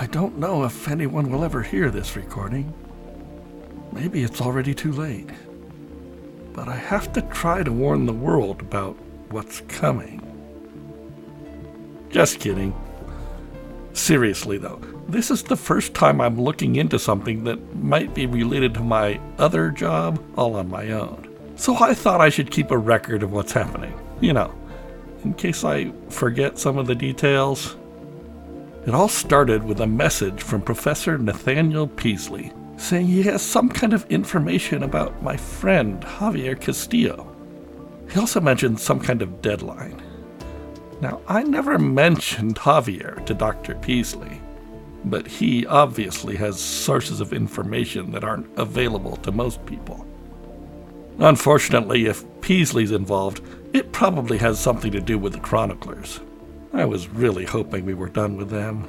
I don't know if anyone will ever hear this recording. Maybe it's already too late. But I have to try to warn the world about what's coming. Just kidding. Seriously, though, this is the first time I'm looking into something that might be related to my other job all on my own. So I thought I should keep a record of what's happening. You know, in case I forget some of the details. It all started with a message from Professor Nathaniel Peaslee saying he has some kind of information about my friend Javier Castillo. He also mentioned some kind of deadline. Now, I never mentioned Javier to Dr. Peaslee, but he obviously has sources of information that aren't available to most people. Unfortunately, if Peaslee's involved, it probably has something to do with the chroniclers. I was really hoping we were done with them.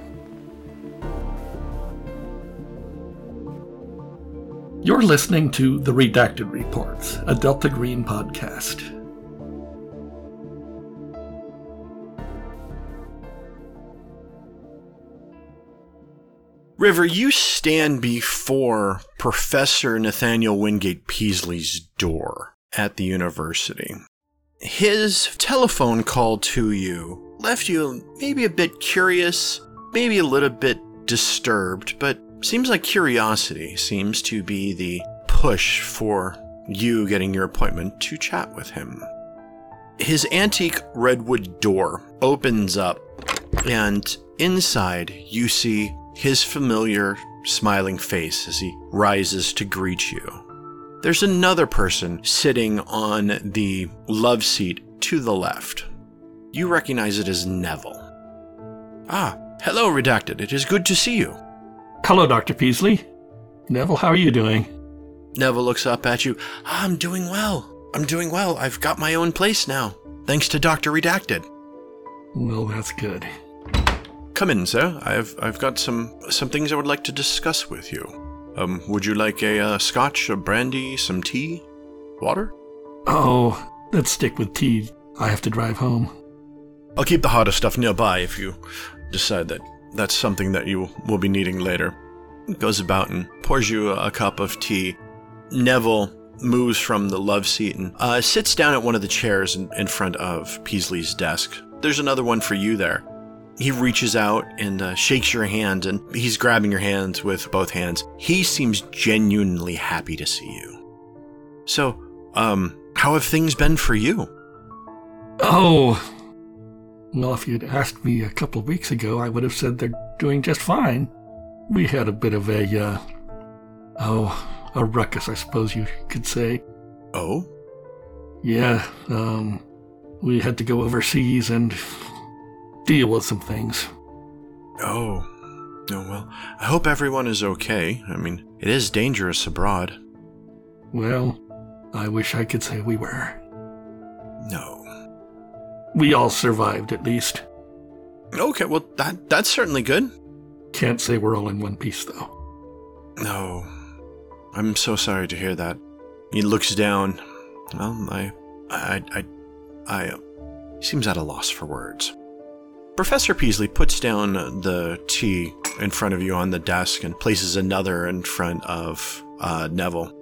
You're listening to The Redacted Reports, a Delta Green podcast. River, you stand before Professor Nathaniel Wingate Peaslee's door at the university. His telephone call to you left you maybe a bit curious, maybe a little bit disturbed, but seems like curiosity seems to be the push for you getting your appointment to chat with him. His antique redwood door opens up, and inside you see his familiar smiling face as he rises to greet you. There's another person sitting on the love seat to the left. You recognize it as Neville. Ah, hello, Redacted. It is good to see you. Hello, Dr. Peaslee. Neville, how are you doing? Neville looks up at you. I'm doing well. I'm doing well. I've got my own place now, thanks to Dr. Redacted. Well, that's good. Come in, sir. I've I've got some some things I would like to discuss with you. Um, would you like a uh, scotch, a brandy, some tea, water? Oh, let's stick with tea. I have to drive home. I'll keep the hotter stuff nearby if you decide that that's something that you will be needing later. Goes about and pours you a, a cup of tea. Neville moves from the love seat and uh, sits down at one of the chairs in, in front of Peaslee's desk. There's another one for you there. He reaches out and uh, shakes your hand, and he's grabbing your hands with both hands. He seems genuinely happy to see you. So, um, how have things been for you? Oh, well, if you'd asked me a couple of weeks ago, I would have said they're doing just fine. We had a bit of a, uh, oh, a ruckus, I suppose you could say. Oh? Yeah, um, we had to go overseas and deal with some things. Oh. Oh, well, I hope everyone is okay. I mean, it is dangerous abroad. Well, I wish I could say we were. No. We all survived, at least. Okay, well, that that's certainly good. Can't say we're all in one piece, though. No. I'm so sorry to hear that. He looks down. Well, I. I. I. I. I seems at a loss for words. Professor Peaslee puts down the tea in front of you on the desk and places another in front of uh, Neville.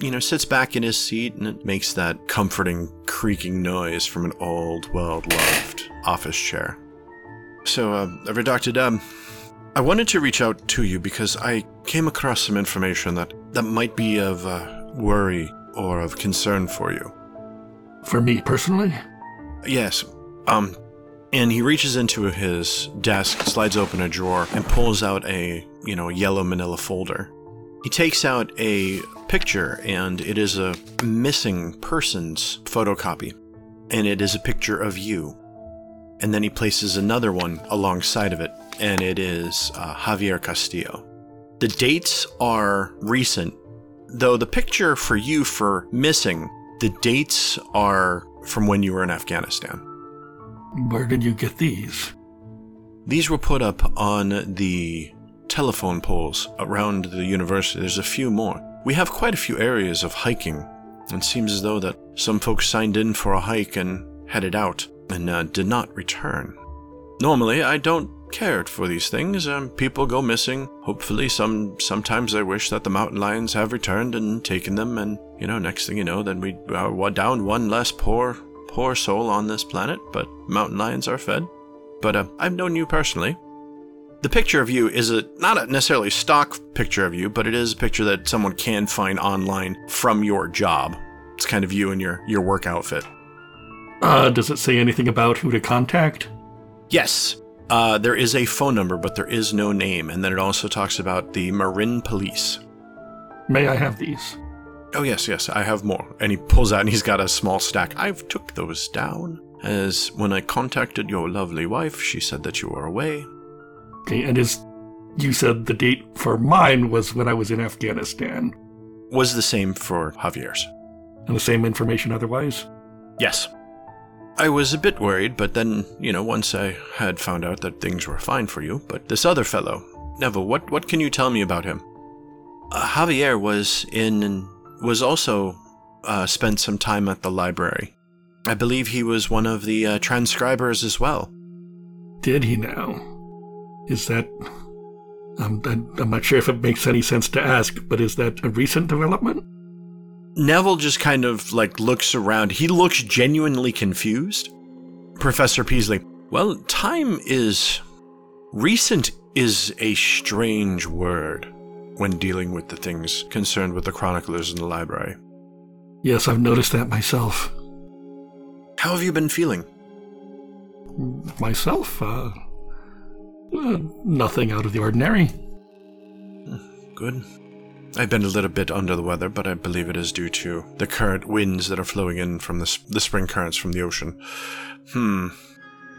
You know, sits back in his seat and it makes that comforting creaking noise from an old, well loved office chair. So, uh, Redacted, um, I wanted to reach out to you because I came across some information that, that might be of uh, worry or of concern for you. For me personally? Yes. Um, and he reaches into his desk, slides open a drawer, and pulls out a, you know, yellow manila folder. He takes out a picture, and it is a missing person's photocopy. And it is a picture of you. And then he places another one alongside of it, and it is uh, Javier Castillo. The dates are recent, though the picture for you for missing, the dates are from when you were in Afghanistan. Where did you get these? These were put up on the telephone poles around the university. There's a few more. We have quite a few areas of hiking. It seems as though that some folks signed in for a hike and headed out and uh, did not return. Normally, I don't care for these things. Um, people go missing. Hopefully, some sometimes I wish that the mountain lions have returned and taken them. And you know, next thing you know, then we are down one less poor poor soul on this planet. But mountain lions are fed. But uh, I've known you personally. The picture of you is a not a necessarily stock picture of you, but it is a picture that someone can find online from your job. It's kind of you in your your work outfit. Uh, does it say anything about who to contact? Yes. Uh, there is a phone number, but there is no name. And then it also talks about the Marin Police. May I have these? Oh, yes, yes, I have more. And he pulls out and he's got a small stack. I've took those down. As when I contacted your lovely wife, she said that you were away. Okay, and is you said the date for mine was when I was in Afghanistan. Was the same for Javier's. And the same information otherwise? Yes. I was a bit worried, but then, you know, once I had found out that things were fine for you. But this other fellow, Neville, what, what can you tell me about him? Uh, Javier was in, was also uh, spent some time at the library. I believe he was one of the uh, transcribers as well. Did he now? Is that. I'm, I'm not sure if it makes any sense to ask, but is that a recent development? Neville just kind of like looks around. He looks genuinely confused. Professor Peaslee, well, time is. Recent is a strange word when dealing with the things concerned with the chroniclers in the library. Yes, I've noticed that myself. How have you been feeling? Myself? Uh, uh, nothing out of the ordinary. Good. I've been a little bit under the weather, but I believe it is due to the current winds that are flowing in from the, the spring currents from the ocean. Hmm.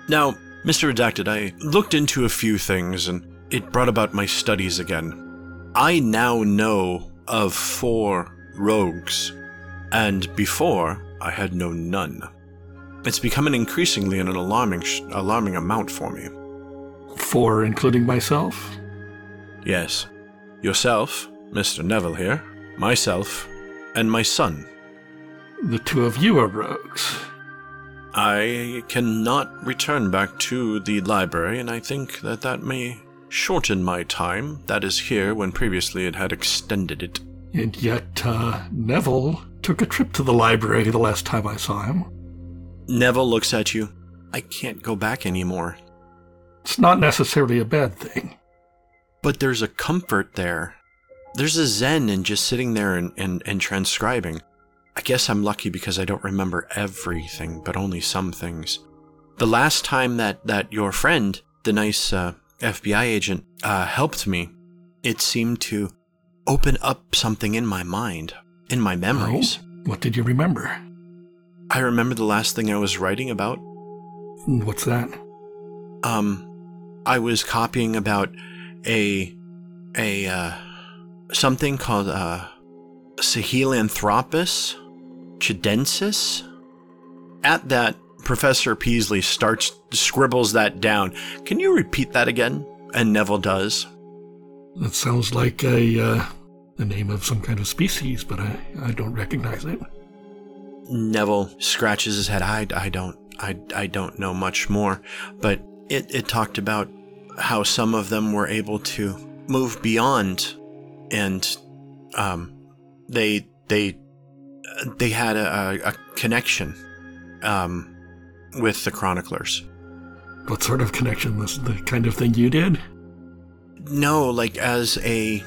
Now, Mr. Redacted, I looked into a few things and it brought about my studies again. I now know of four rogues, and before I had known none. It's becoming increasingly an alarming, alarming amount for me. Four, including myself? Yes. Yourself, Mr. Neville here, myself, and my son. The two of you are rogues. I cannot return back to the library, and I think that that may shorten my time that is here when previously it had extended it. And yet, uh, Neville took a trip to the library the last time I saw him. Neville looks at you. I can't go back anymore. It's not necessarily a bad thing. But there's a comfort there. There's a zen in just sitting there and, and, and transcribing. I guess I'm lucky because I don't remember everything, but only some things. The last time that, that your friend, the nice uh, FBI agent, uh, helped me, it seemed to open up something in my mind, in my memories. Oh? What did you remember? I remember the last thing I was writing about. What's that? Um, I was copying about a a uh, something called uh, Sahelanthropus tchadensis. At that, Professor Peaslee starts scribbles that down. Can you repeat that again? And Neville does. That sounds like a uh, the name of some kind of species, but I, I don't recognize it. Neville scratches his head. I, I don't I, I don't know much more, but it, it talked about how some of them were able to move beyond and um, they they they had a, a connection um, with the chroniclers. What sort of connection was the kind of thing you did? No, like as a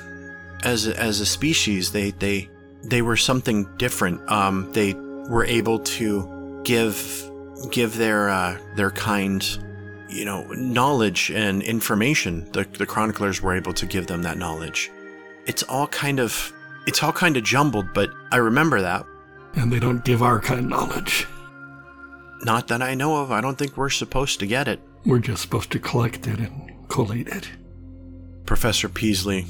as a, as a species, they they they were something different. Um, they were able to give give their uh, their kind, you know, knowledge and information. The the chroniclers were able to give them that knowledge. It's all kind of it's all kind of jumbled, but I remember that. And they don't give our kind of knowledge. Not that I know of. I don't think we're supposed to get it. We're just supposed to collect it and collate it. Professor Peaslee,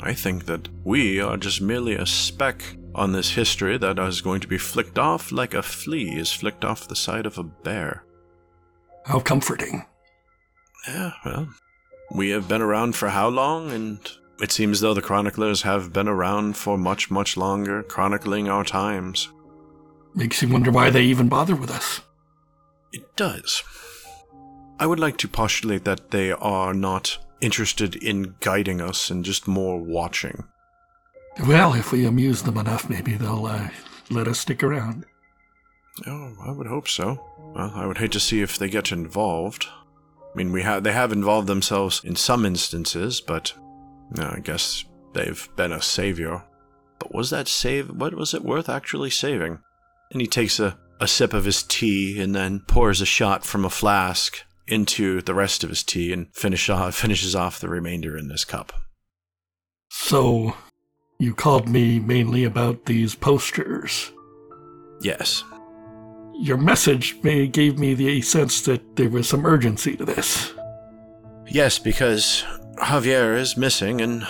I think that we are just merely a speck on this history that is going to be flicked off like a flea is flicked off the side of a bear. How comforting. Yeah, well, we have been around for how long, and it seems though the chroniclers have been around for much, much longer, chronicling our times. Makes you wonder why they even bother with us. It does. I would like to postulate that they are not interested in guiding us and just more watching. Well, if we amuse them enough, maybe they'll uh, let us stick around. Oh, I would hope so. Well, I would hate to see if they get involved. I mean, we have they have involved themselves in some instances, but no, I guess they've been a savior. But was that save? What was it worth actually saving? And he takes a, a sip of his tea and then pours a shot from a flask into the rest of his tea and finish off, finishes off the remainder in this cup. So, you called me mainly about these posters. Yes. Your message may gave me the sense that there was some urgency to this. Yes, because Javier is missing, and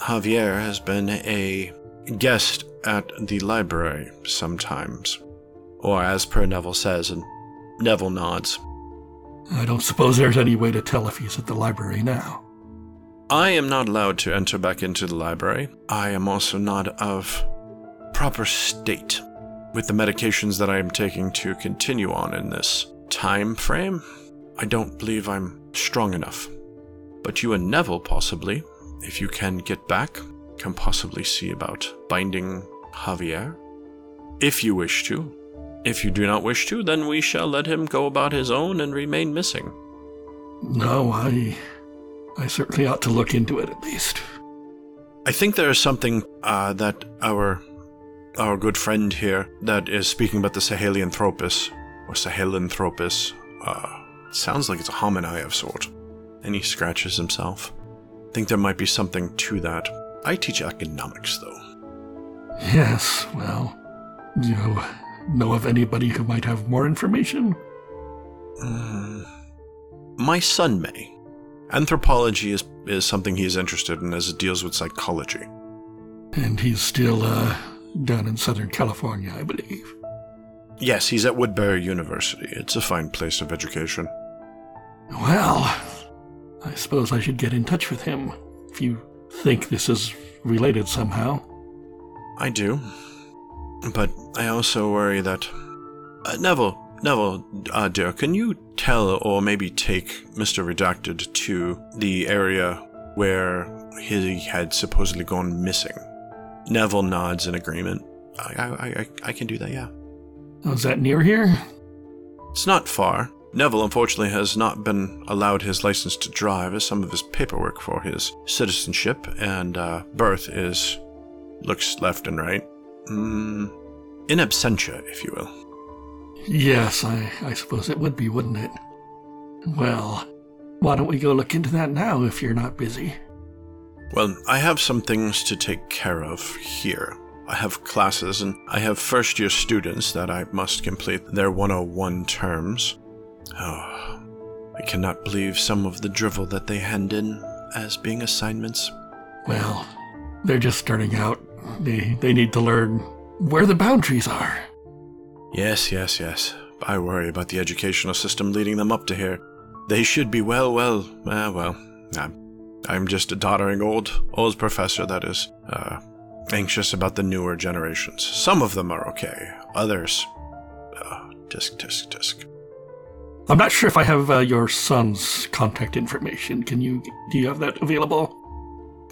Javier has been a guest at the library sometimes. Or as per Neville says, and Neville nods. I don't suppose there's any way to tell if he's at the library now. I am not allowed to enter back into the library. I am also not of proper state with the medications that I am taking to continue on in this time frame. I don't believe I'm strong enough. But you and Neville, possibly, if you can get back, can possibly see about binding Javier. If you wish to. If you do not wish to, then we shall let him go about his own and remain missing. No, I. I certainly ought to look into it at least. I think there is something uh, that our our good friend here that is speaking about the Sahelanthropus or Sahelanthropus. Uh, sounds like it's a homini of sort. And he scratches himself. I think there might be something to that. I teach economics, though. Yes, well, you know of anybody who might have more information? Mm, my son may. Anthropology is, is something he's interested in as it deals with psychology. And he's still, uh, down in Southern California, I believe. Yes, he's at Woodbury University. It's a fine place of education. Well, I suppose I should get in touch with him if you think this is related somehow. I do. But I also worry that. Uh, Neville, Neville, uh, dear, can you tell or maybe take Mr. Redacted to the area where he had supposedly gone missing? Neville nods in agreement. I, I, I, I can do that, yeah. Oh, is that near here? It's not far. Neville, unfortunately, has not been allowed his license to drive, as some of his paperwork for his citizenship and uh, birth is. looks left and right. Mm, in absentia, if you will. Yes, I, I suppose it would be, wouldn't it? Well, why don't we go look into that now if you're not busy? Well, I have some things to take care of here. I have classes and I have first year students that I must complete their 101 terms. Oh, I cannot believe some of the drivel that they hand in as being assignments. Well, they're just starting out. They, they need to learn where the boundaries are. Yes, yes, yes. I worry about the educational system leading them up to here. They should be well, well, uh, well. I'm I'm just a doddering old old professor that is uh, anxious about the newer generations. Some of them are okay. Others, uh, tisk tisk tisk. I'm not sure if I have uh, your son's contact information. Can you do you have that available?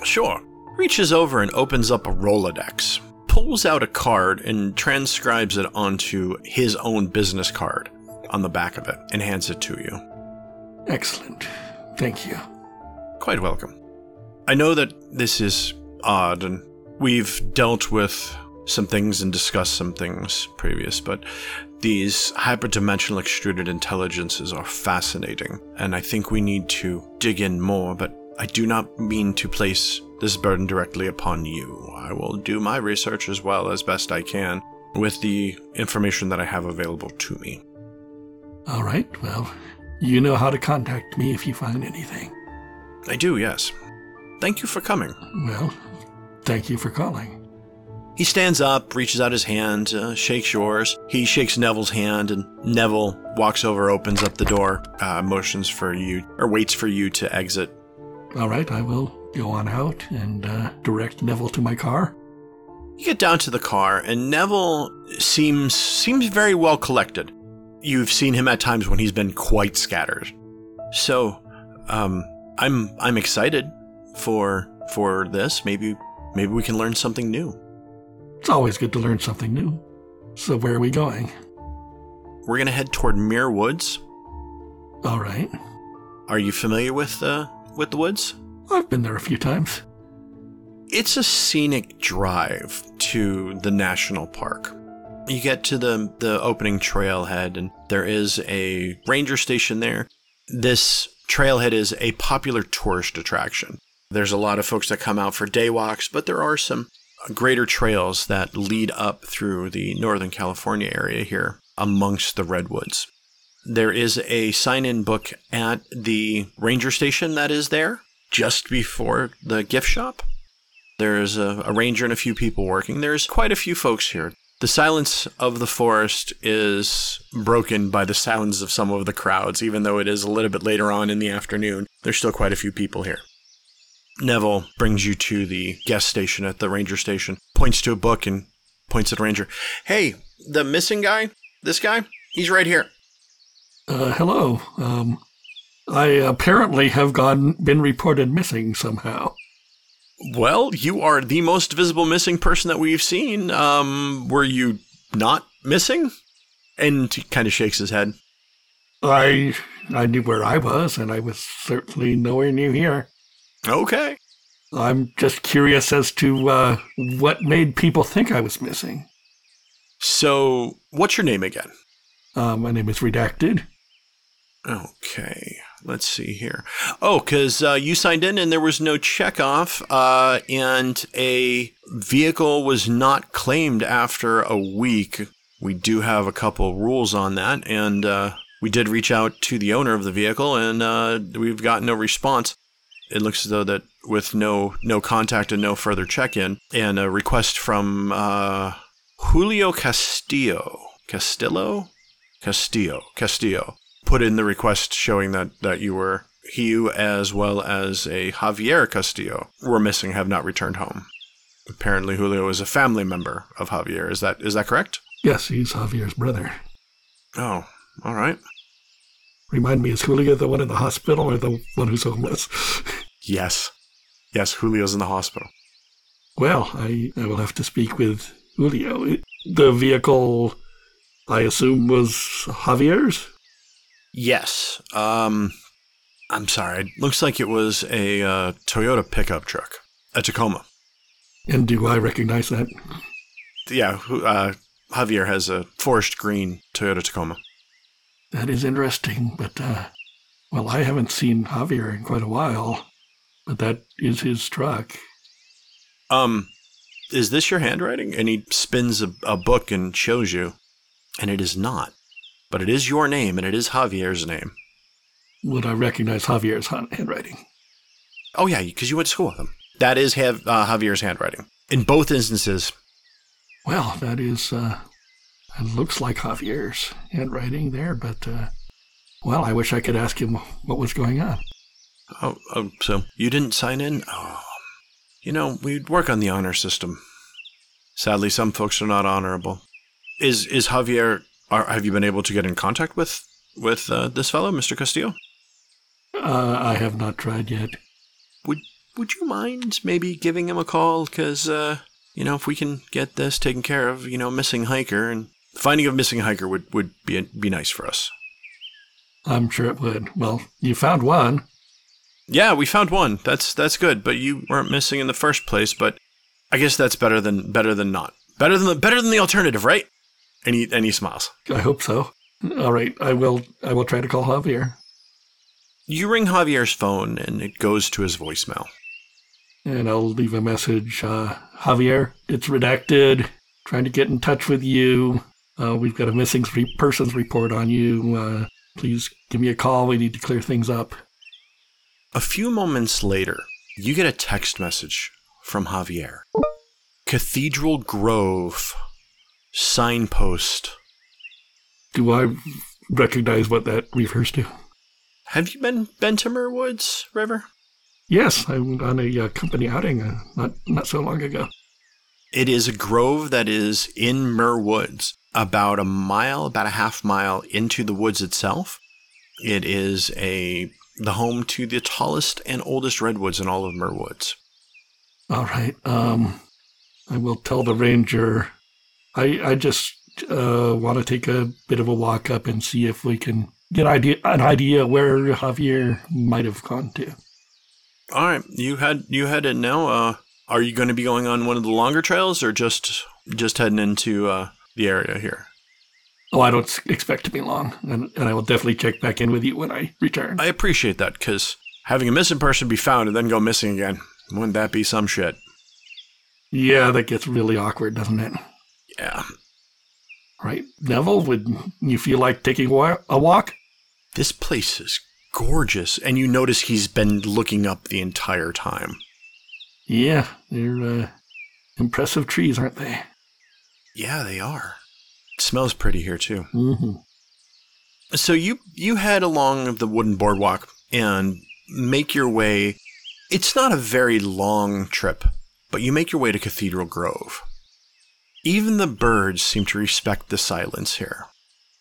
Sure. Reaches over and opens up a Rolodex, pulls out a card and transcribes it onto his own business card on the back of it and hands it to you. Excellent. Thank you. Quite welcome. I know that this is odd, and we've dealt with some things and discussed some things previous, but these hyperdimensional extruded intelligences are fascinating, and I think we need to dig in more, but I do not mean to place this burden directly upon you. I will do my research as well as best I can with the information that I have available to me. All right, well, you know how to contact me if you find anything. I do, yes. Thank you for coming. Well, thank you for calling. He stands up, reaches out his hand, uh, shakes yours. He shakes Neville's hand, and Neville walks over, opens up the door, uh, motions for you, or waits for you to exit. All right, I will go on out and uh, direct Neville to my car. You get down to the car, and Neville seems seems very well collected. you've seen him at times when he's been quite scattered. So, um, I'm I'm excited for for this. Maybe maybe we can learn something new. It's always good to learn something new. So where are we going? We're gonna head toward Muir Woods. All right. Are you familiar with uh with the woods? I've been there a few times. It's a scenic drive to the national park. You get to the the opening trailhead and there is a ranger station there. This trailhead is a popular tourist attraction. There's a lot of folks that come out for day walks, but there are some greater trails that lead up through the Northern California area here amongst the redwoods. There is a sign in book at the ranger station that is there just before the gift shop. There's a, a, ranger and a few people working. There's quite a few folks here. The silence of the forest is broken by the sounds of some of the crowds, even though it is a little bit later on in the afternoon. There's still quite a few people here. Neville brings you to the guest station at the ranger station, points to a book and points at ranger. Hey, the missing guy, this guy, he's right here. Uh, hello. Um, I apparently have gone been reported missing somehow. Well, you are the most visible missing person that we've seen. Um, were you not missing? And he kind of shakes his head. I I knew where I was, and I was certainly nowhere near here. Okay. I'm just curious as to uh, what made people think I was missing. So, what's your name again? Uh, my name is Redacted. Okay, let's see here. Oh, because uh, you signed in and there was no checkoff, uh, and a vehicle was not claimed after a week. We do have a couple rules on that, and uh, we did reach out to the owner of the vehicle, and uh, we've got no response. It looks as though that with no no contact and no further check-in, and a request from uh, Julio Castillo, Castillo, Castillo, Castillo put in the request showing that, that you were he as well as a Javier Castillo were missing, have not returned home. Apparently, Julio is a family member of Javier. Is that is that correct? Yes, he's Javier's brother. Oh, all right. Remind me, is Julio the one in the hospital or the one who's homeless? yes, yes, Julio's in the hospital. Well, I, I will have to speak with Julio. The vehicle, I assume, was Javier's. Yes. Um, I'm sorry. It looks like it was a uh, Toyota pickup truck, a Tacoma. And do I recognize that? Yeah. Uh, Javier has a forest green Toyota Tacoma. That is interesting, but uh, well, I haven't seen Javier in quite a while, but that is his truck. Um, is this your handwriting? And he spins a, a book and shows you, and it is not but it is your name and it is Javier's name. Would I recognize Javier's handwriting? Oh, yeah, because you went to school with him. That is uh, Javier's handwriting. In both instances. Well, that is, uh, it looks like Javier's handwriting there, but, uh, well, I wish I could ask him what was going on. Oh, oh, so you didn't sign in? Oh, you know, we'd work on the honor system. Sadly, some folks are not honorable. Is is Javier are, have you been able to get in contact with with uh, this fellow, Mr. Castillo? Uh, I have not tried yet. Would Would you mind maybe giving him a call? Because uh, you know, if we can get this taken care of, you know, missing hiker and finding a missing hiker would would be be nice for us. I'm sure it would. Well, you found one. Yeah, we found one. That's that's good. But you weren't missing in the first place. But I guess that's better than better than not. Better than the better than the alternative, right? And he and he smiles. I hope so. All right, I will. I will try to call Javier. You ring Javier's phone, and it goes to his voicemail. And I'll leave a message. Uh, Javier, it's redacted. Trying to get in touch with you. Uh, we've got a missing persons report on you. Uh, please give me a call. We need to clear things up. A few moments later, you get a text message from Javier. Cathedral Grove, signpost. Do I recognize what that refers to? Have you been Muir Woods River? Yes, I went on a uh, company outing uh, not not so long ago. It is a grove that is in Muir Woods. about a mile, about a half mile into the woods itself. It is a the home to the tallest and oldest redwoods in all of Muir Woods. All right. Um, I will tell the ranger. I I just uh, want to take a bit of a walk up and see if we can get idea an idea where Javier might have gone to. All right, you had you head in now. Uh, are you going to be going on one of the longer trails, or just just heading into uh, the area here? Oh, I don't expect to be long, and, and I will definitely check back in with you when I return. I appreciate that because having a missing person be found and then go missing again wouldn't that be some shit? yeah, that gets really awkward, doesn't it? Yeah. Right, Neville, would you feel like taking a walk? This place is gorgeous, and you notice he's been looking up the entire time. Yeah, they're uh, impressive trees, aren't they? Yeah, they are. It smells pretty here too. Mm-hmm. So you you head along the wooden boardwalk and make your way. It's not a very long trip, but you make your way to Cathedral Grove. Even the birds seem to respect the silence here.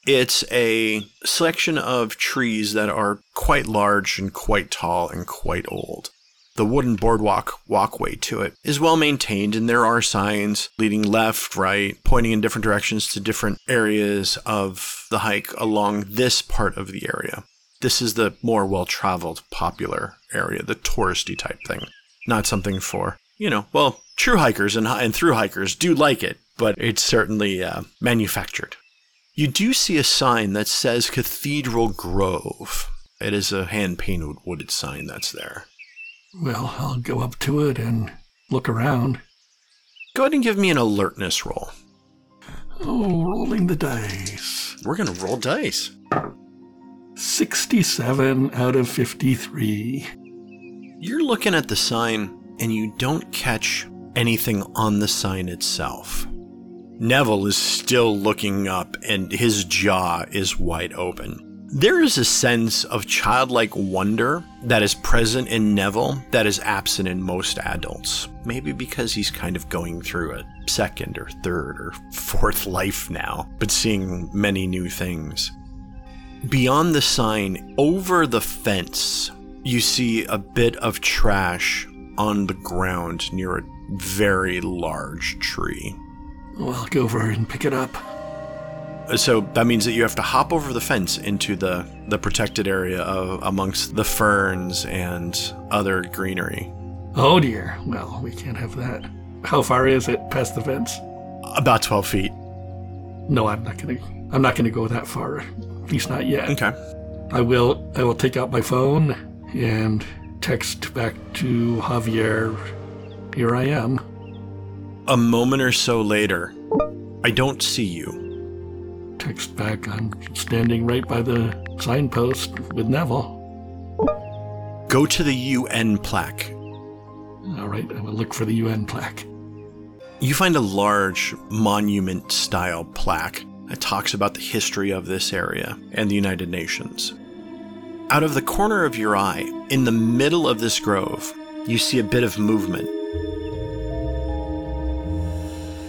It's a selection of trees that are quite large and quite tall and quite old. The wooden boardwalk walkway to it is well maintained, and there are signs leading left, right, pointing in different directions to different areas of the hike along this part of the area. This is the more well traveled, popular area, the touristy type thing. Not something for, you know, well, true hikers and, and through hikers do like it, but it's certainly uh, manufactured. You do see a sign that says Cathedral Grove. It is a hand painted wooded sign that's there. Well, I'll go up to it and look around. Go ahead and give me an alertness roll. Oh, rolling the dice. We're going to roll dice. 67 out of 53. You're looking at the sign and you don't catch anything on the sign itself. Neville is still looking up and his jaw is wide open. There is a sense of childlike wonder that is present in Neville that is absent in most adults. Maybe because he's kind of going through a second or third or fourth life now, but seeing many new things. Beyond the sign, over the fence, you see a bit of trash on the ground near a very large tree. Well, I'll go over and pick it up. So that means that you have to hop over the fence into the, the protected area of, amongst the ferns and other greenery. Oh dear. Well, we can't have that. How far is it past the fence? About 12 feet. No, I'm not gonna. I'm not gonna go that far. At least not yet. Okay. I will. I will take out my phone and text back to Javier. Here I am. A moment or so later, I don't see you. Text back. I'm standing right by the signpost with Neville. Go to the UN plaque. All right. I will look for the UN plaque. You find a large monument style plaque that talks about the history of this area and the United Nations. Out of the corner of your eye, in the middle of this grove, you see a bit of movement.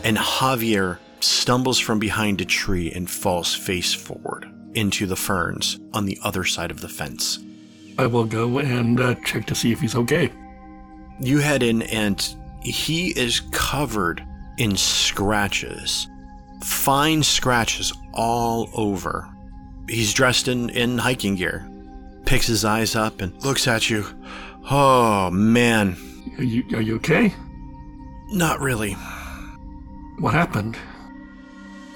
And Javier stumbles from behind a tree and falls face forward into the ferns on the other side of the fence. I will go and uh, check to see if he's okay. You head in, and he is covered in scratches, fine scratches all over. He's dressed in, in hiking gear, picks his eyes up and looks at you. Oh, man. Are you Are you okay? Not really. What happened?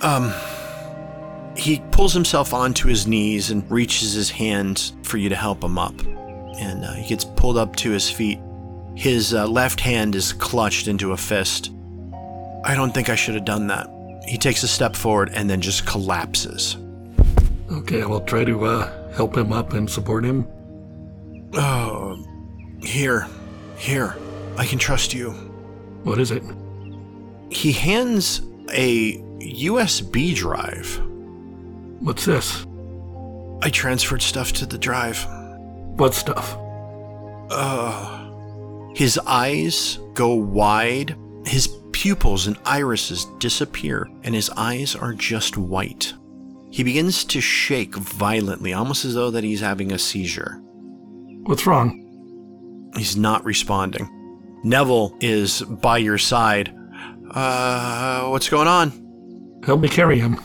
Um, he pulls himself onto his knees and reaches his hands for you to help him up. And uh, he gets pulled up to his feet. His uh, left hand is clutched into a fist. I don't think I should have done that. He takes a step forward and then just collapses. Okay, I will try to uh, help him up and support him. Oh, here, here, I can trust you. What is it? He hands a USB drive. What's this? I transferred stuff to the drive. What stuff? Uh, his eyes go wide. His pupils and irises disappear, and his eyes are just white. He begins to shake violently, almost as though that he's having a seizure. What's wrong? He's not responding. Neville is by your side. Uh, what's going on? Help me carry him.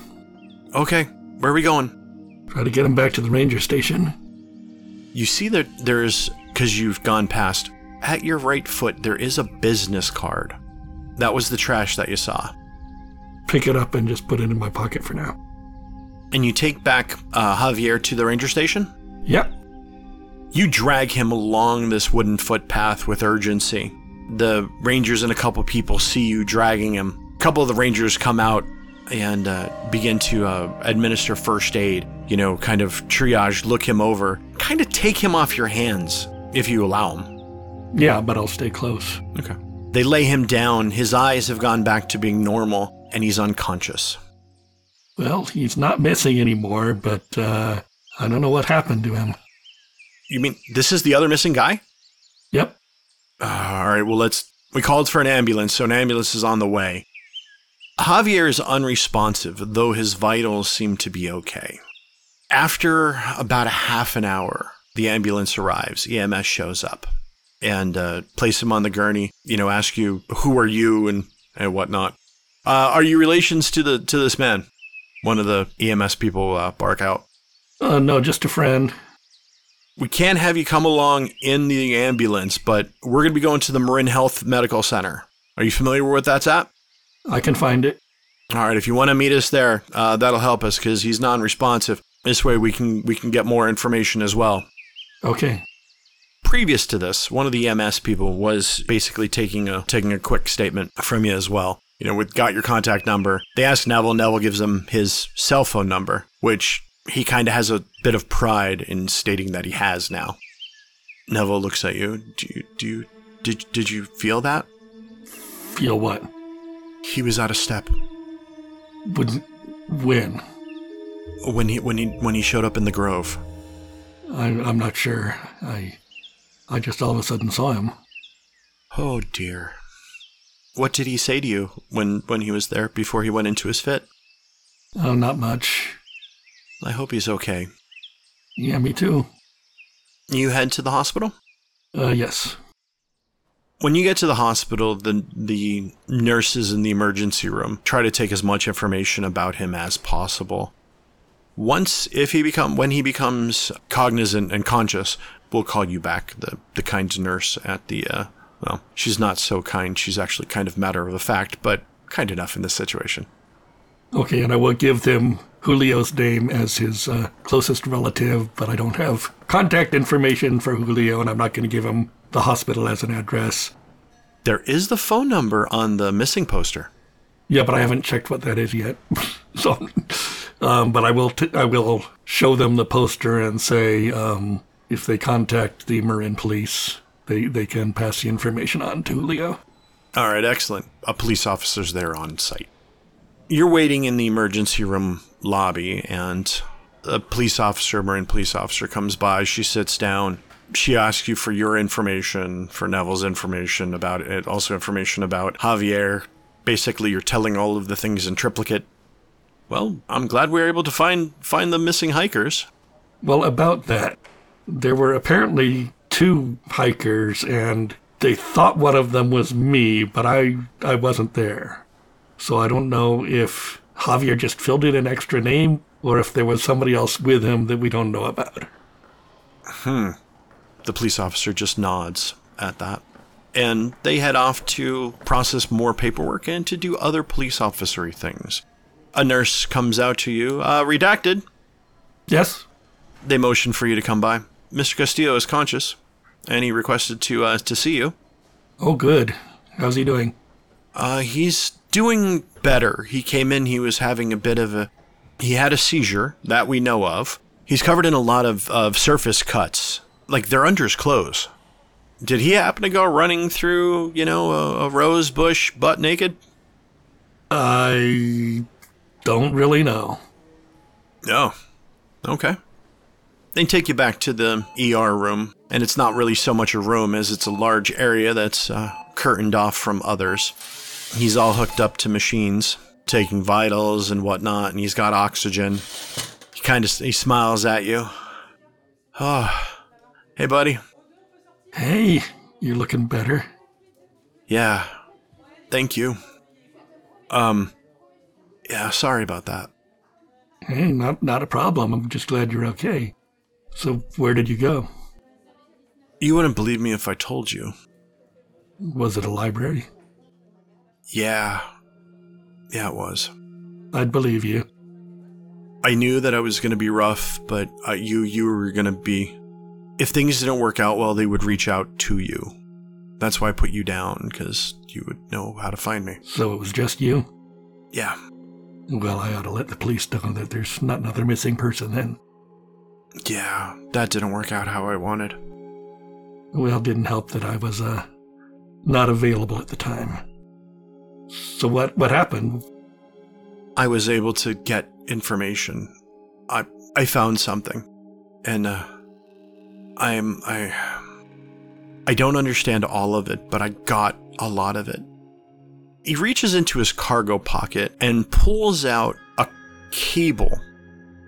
Okay, where are we going? Try to get him back to the ranger station. You see that there's, because you've gone past, at your right foot, there is a business card. That was the trash that you saw. Pick it up and just put it in my pocket for now. And you take back uh, Javier to the ranger station? Yep. You drag him along this wooden footpath with urgency. The rangers and a couple people see you dragging him. A couple of the rangers come out and uh, begin to uh, administer first aid, you know, kind of triage, look him over, kind of take him off your hands if you allow him. Yeah, but I'll stay close. Okay. They lay him down. His eyes have gone back to being normal, and he's unconscious. Well, he's not missing anymore, but uh, I don't know what happened to him. You mean this is the other missing guy? Yep. Uh, all right, well, let's. We called for an ambulance, so an ambulance is on the way. Javier is unresponsive, though his vitals seem to be okay. After about a half an hour, the ambulance arrives. EMS shows up and uh, place him on the gurney. You know, ask you who are you and and whatnot. Uh, are you relations to the to this man? One of the EMS people uh, bark out. Uh, no, just a friend. We can't have you come along in the ambulance, but we're going to be going to the Marin Health Medical Center. Are you familiar with what that's at? I can find it. All right, if you want to meet us there, uh, that'll help us because he's non-responsive. This way, we can we can get more information as well. Okay. Previous to this, one of the EMS people was basically taking a taking a quick statement from you as well. You know, we got your contact number. They ask Neville. Neville gives them his cell phone number, which he kind of has a bit of pride in stating that he has now. Neville looks at you. Do you do you did did you feel that? Feel what? He was out of step Would when? when he when he when he showed up in the grove. I, I'm not sure. I I just all of a sudden saw him. Oh dear. What did he say to you when when he was there before he went into his fit? Oh, not much. I hope he's okay. Yeah, me too. You head to the hospital? Uh, yes. When you get to the hospital, the the nurses in the emergency room try to take as much information about him as possible. Once if he become when he becomes cognizant and conscious, we'll call you back, the the kind nurse at the uh well, she's not so kind, she's actually kind of matter of the fact, but kind enough in this situation. Okay, and I will give them Julio's name as his uh, closest relative, but I don't have contact information for Julio, and I'm not going to give him the hospital as an address. There is the phone number on the missing poster. Yeah, but I haven't checked what that is yet. so, um, but I will. T- I will show them the poster and say um, if they contact the Marin police, they they can pass the information on to Julio. All right, excellent. A police officer's there on site. You're waiting in the emergency room lobby, and a police officer, Marin police officer, comes by. She sits down. She asks you for your information, for Neville's information about it, also information about Javier. Basically, you're telling all of the things in triplicate. Well, I'm glad we were able to find find the missing hikers. Well, about that, there were apparently two hikers, and they thought one of them was me, but I I wasn't there. So I don't know if Javier just filled in an extra name or if there was somebody else with him that we don't know about. Hmm. The police officer just nods at that. And they head off to process more paperwork and to do other police officery things. A nurse comes out to you, uh, redacted. Yes? They motion for you to come by. Mr. Castillo is conscious, and he requested to uh, to see you. Oh, good. How's he doing? Uh, he's doing better. He came in, he was having a bit of a. He had a seizure, that we know of. He's covered in a lot of, of surface cuts, like they're under his clothes. Did he happen to go running through, you know, a, a rose bush butt naked? I don't really know. No. Okay. They take you back to the ER room, and it's not really so much a room as it's a large area that's uh, curtained off from others. He's all hooked up to machines, taking vitals and whatnot, and he's got oxygen. He kind of he smiles at you. Oh, hey, buddy. Hey, you're looking better. Yeah, thank you. Um, yeah, sorry about that. Hey, not not a problem. I'm just glad you're okay. So, where did you go? You wouldn't believe me if I told you. Was it a library? Yeah. Yeah, it was. I'd believe you. I knew that I was going to be rough, but uh, you you were going to be if things didn't work out well, they would reach out to you. That's why I put you down cuz you would know how to find me. So it was just you? Yeah. Well, I ought to let the police know that there's not another missing person then. Yeah, that didn't work out how I wanted. Well, it didn't help that I was uh not available at the time. So what what happened? I was able to get information. I I found something. And uh I'm I I don't understand all of it, but I got a lot of it. He reaches into his cargo pocket and pulls out a cable.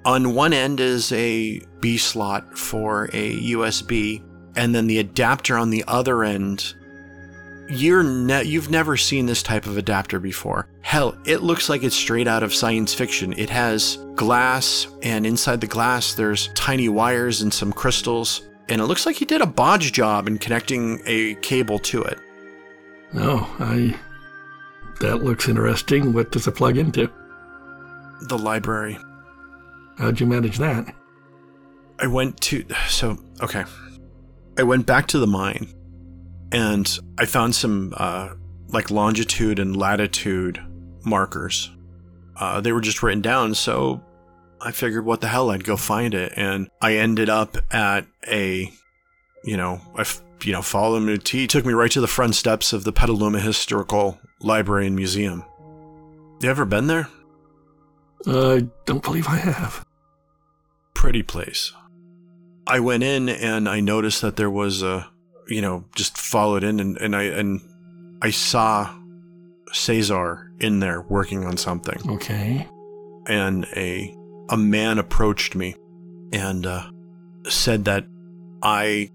On one end is a B slot for a USB, and then the adapter on the other end. You're ne- you've never seen this type of adapter before. Hell, it looks like it's straight out of science fiction. It has glass, and inside the glass, there's tiny wires and some crystals and it looks like he did a bodge job in connecting a cable to it. Oh, I. That looks interesting. What does it plug into? The library. How'd you manage that? I went to. So, okay. I went back to the mine and I found some, uh, like longitude and latitude markers. Uh, they were just written down, so I figured what the hell I'd go find it and I ended up at a you know, I f- you know, followed him to T. He took me right to the front steps of the Petaluma Historical Library and Museum. You ever been there? I don't believe I have. Pretty place. I went in and I noticed that there was a, you know, just followed in and, and I and I saw Cesar in there working on something. Okay. And a a man approached me and uh, said that I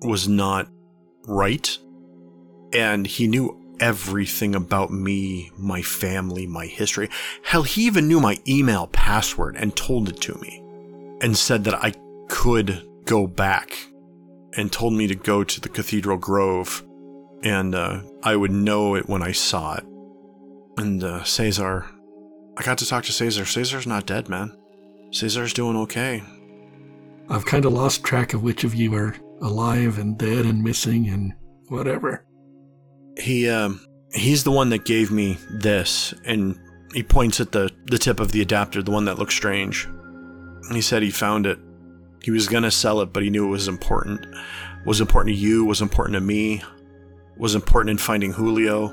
was not right. And he knew everything about me, my family, my history. Hell, he even knew my email password and told it to me and said that I could go back and told me to go to the Cathedral Grove and uh, I would know it when I saw it. And uh, Cesar, I got to talk to Cesar. Cesar's not dead, man. Cesar's doing okay. I've kind of lost track of which of you are alive and dead and missing and whatever. He um he's the one that gave me this and he points at the the tip of the adapter, the one that looks strange. He said he found it. He was going to sell it, but he knew it was important. Was important to you, was important to me, was important in finding Julio.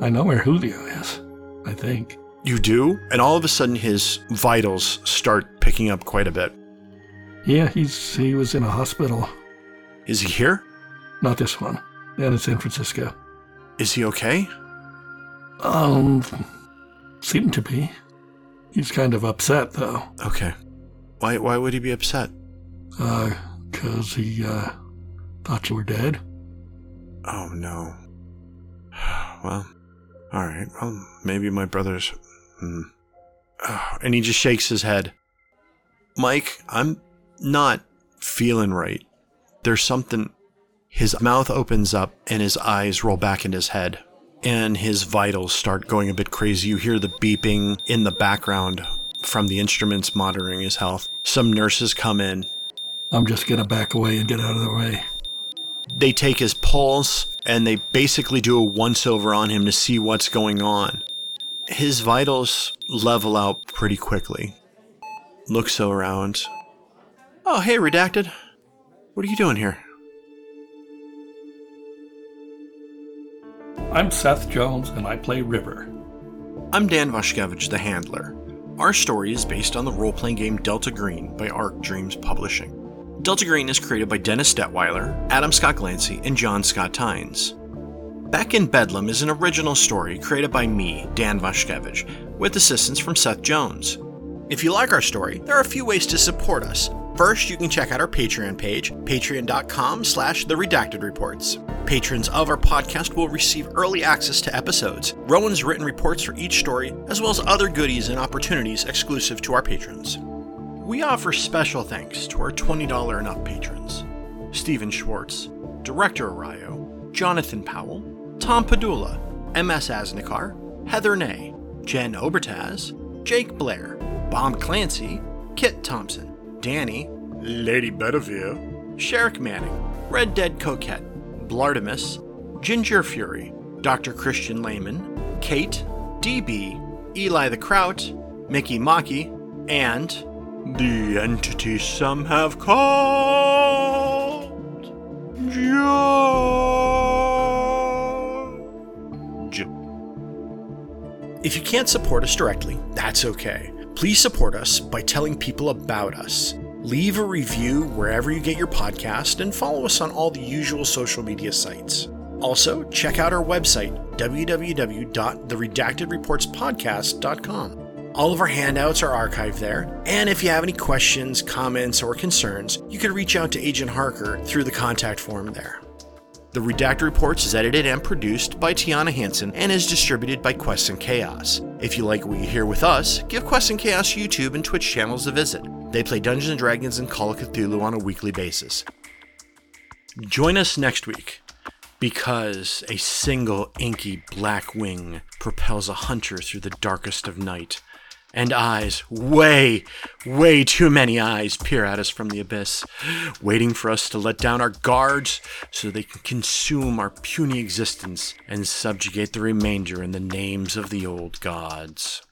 I know where Julio is, I think. You do? And all of a sudden his vitals start picking up quite a bit. Yeah, he's he was in a hospital. Is he here? Not this one. And in San Francisco. Is he okay? Um seemed to be. He's kind of upset though. Okay. Why why would he be upset? Uh, cause he uh thought you were dead. Oh no. Well, all right. Well, maybe my brother's. Hmm. Oh, and he just shakes his head. Mike, I'm not feeling right. There's something. His mouth opens up and his eyes roll back in his head, and his vitals start going a bit crazy. You hear the beeping in the background from the instruments monitoring his health. Some nurses come in. I'm just gonna back away and get out of the way. They take his pulse and they basically do a once over on him to see what's going on. His vitals level out pretty quickly. Looks around. Oh, hey, Redacted. What are you doing here? I'm Seth Jones and I play River. I'm Dan Vashkevich, the Handler. Our story is based on the role playing game Delta Green by Arc Dreams Publishing. Delta Green is created by Dennis Detwiller, Adam Scott Glancy, and John Scott Tynes. Beck in Bedlam is an original story created by me, Dan Vashkevich, with assistance from Seth Jones. If you like our story, there are a few ways to support us. First, you can check out our Patreon page, patreon.com slash the redacted reports. Patrons of our podcast will receive early access to episodes, Rowan's written reports for each story, as well as other goodies and opportunities exclusive to our patrons. We offer special thanks to our $20 and up patrons Stephen Schwartz, Director Arayo, Jonathan Powell, Tom Padula, MS Asnikar, Heather Ney, Jen Obertaz, Jake Blair, Bob Clancy, Kit Thompson, Danny, Lady Bedivere, Sherrick Manning, Red Dead Coquette, Blartimus, Ginger Fury, Dr. Christian Lehman, Kate, DB, Eli the Kraut, Mickey Maki, and the entity some have called George. If you can't support us directly, that's okay. Please support us by telling people about us. Leave a review wherever you get your podcast and follow us on all the usual social media sites. Also, check out our website, www.theredactedreportspodcast.com. All of our handouts are archived there, and if you have any questions, comments, or concerns, you can reach out to Agent Harker through the contact form there. The Redacted Reports is edited and produced by Tiana Hansen and is distributed by Quest and Chaos. If you like what you hear with us, give Quest and Chaos YouTube and Twitch channels a visit. They play Dungeons and Dragons and Call of Cthulhu on a weekly basis. Join us next week because a single inky black wing propels a hunter through the darkest of night and eyes, way, way too many eyes, peer at us from the abyss, waiting for us to let down our guards so they can consume our puny existence and subjugate the remainder in the names of the old gods.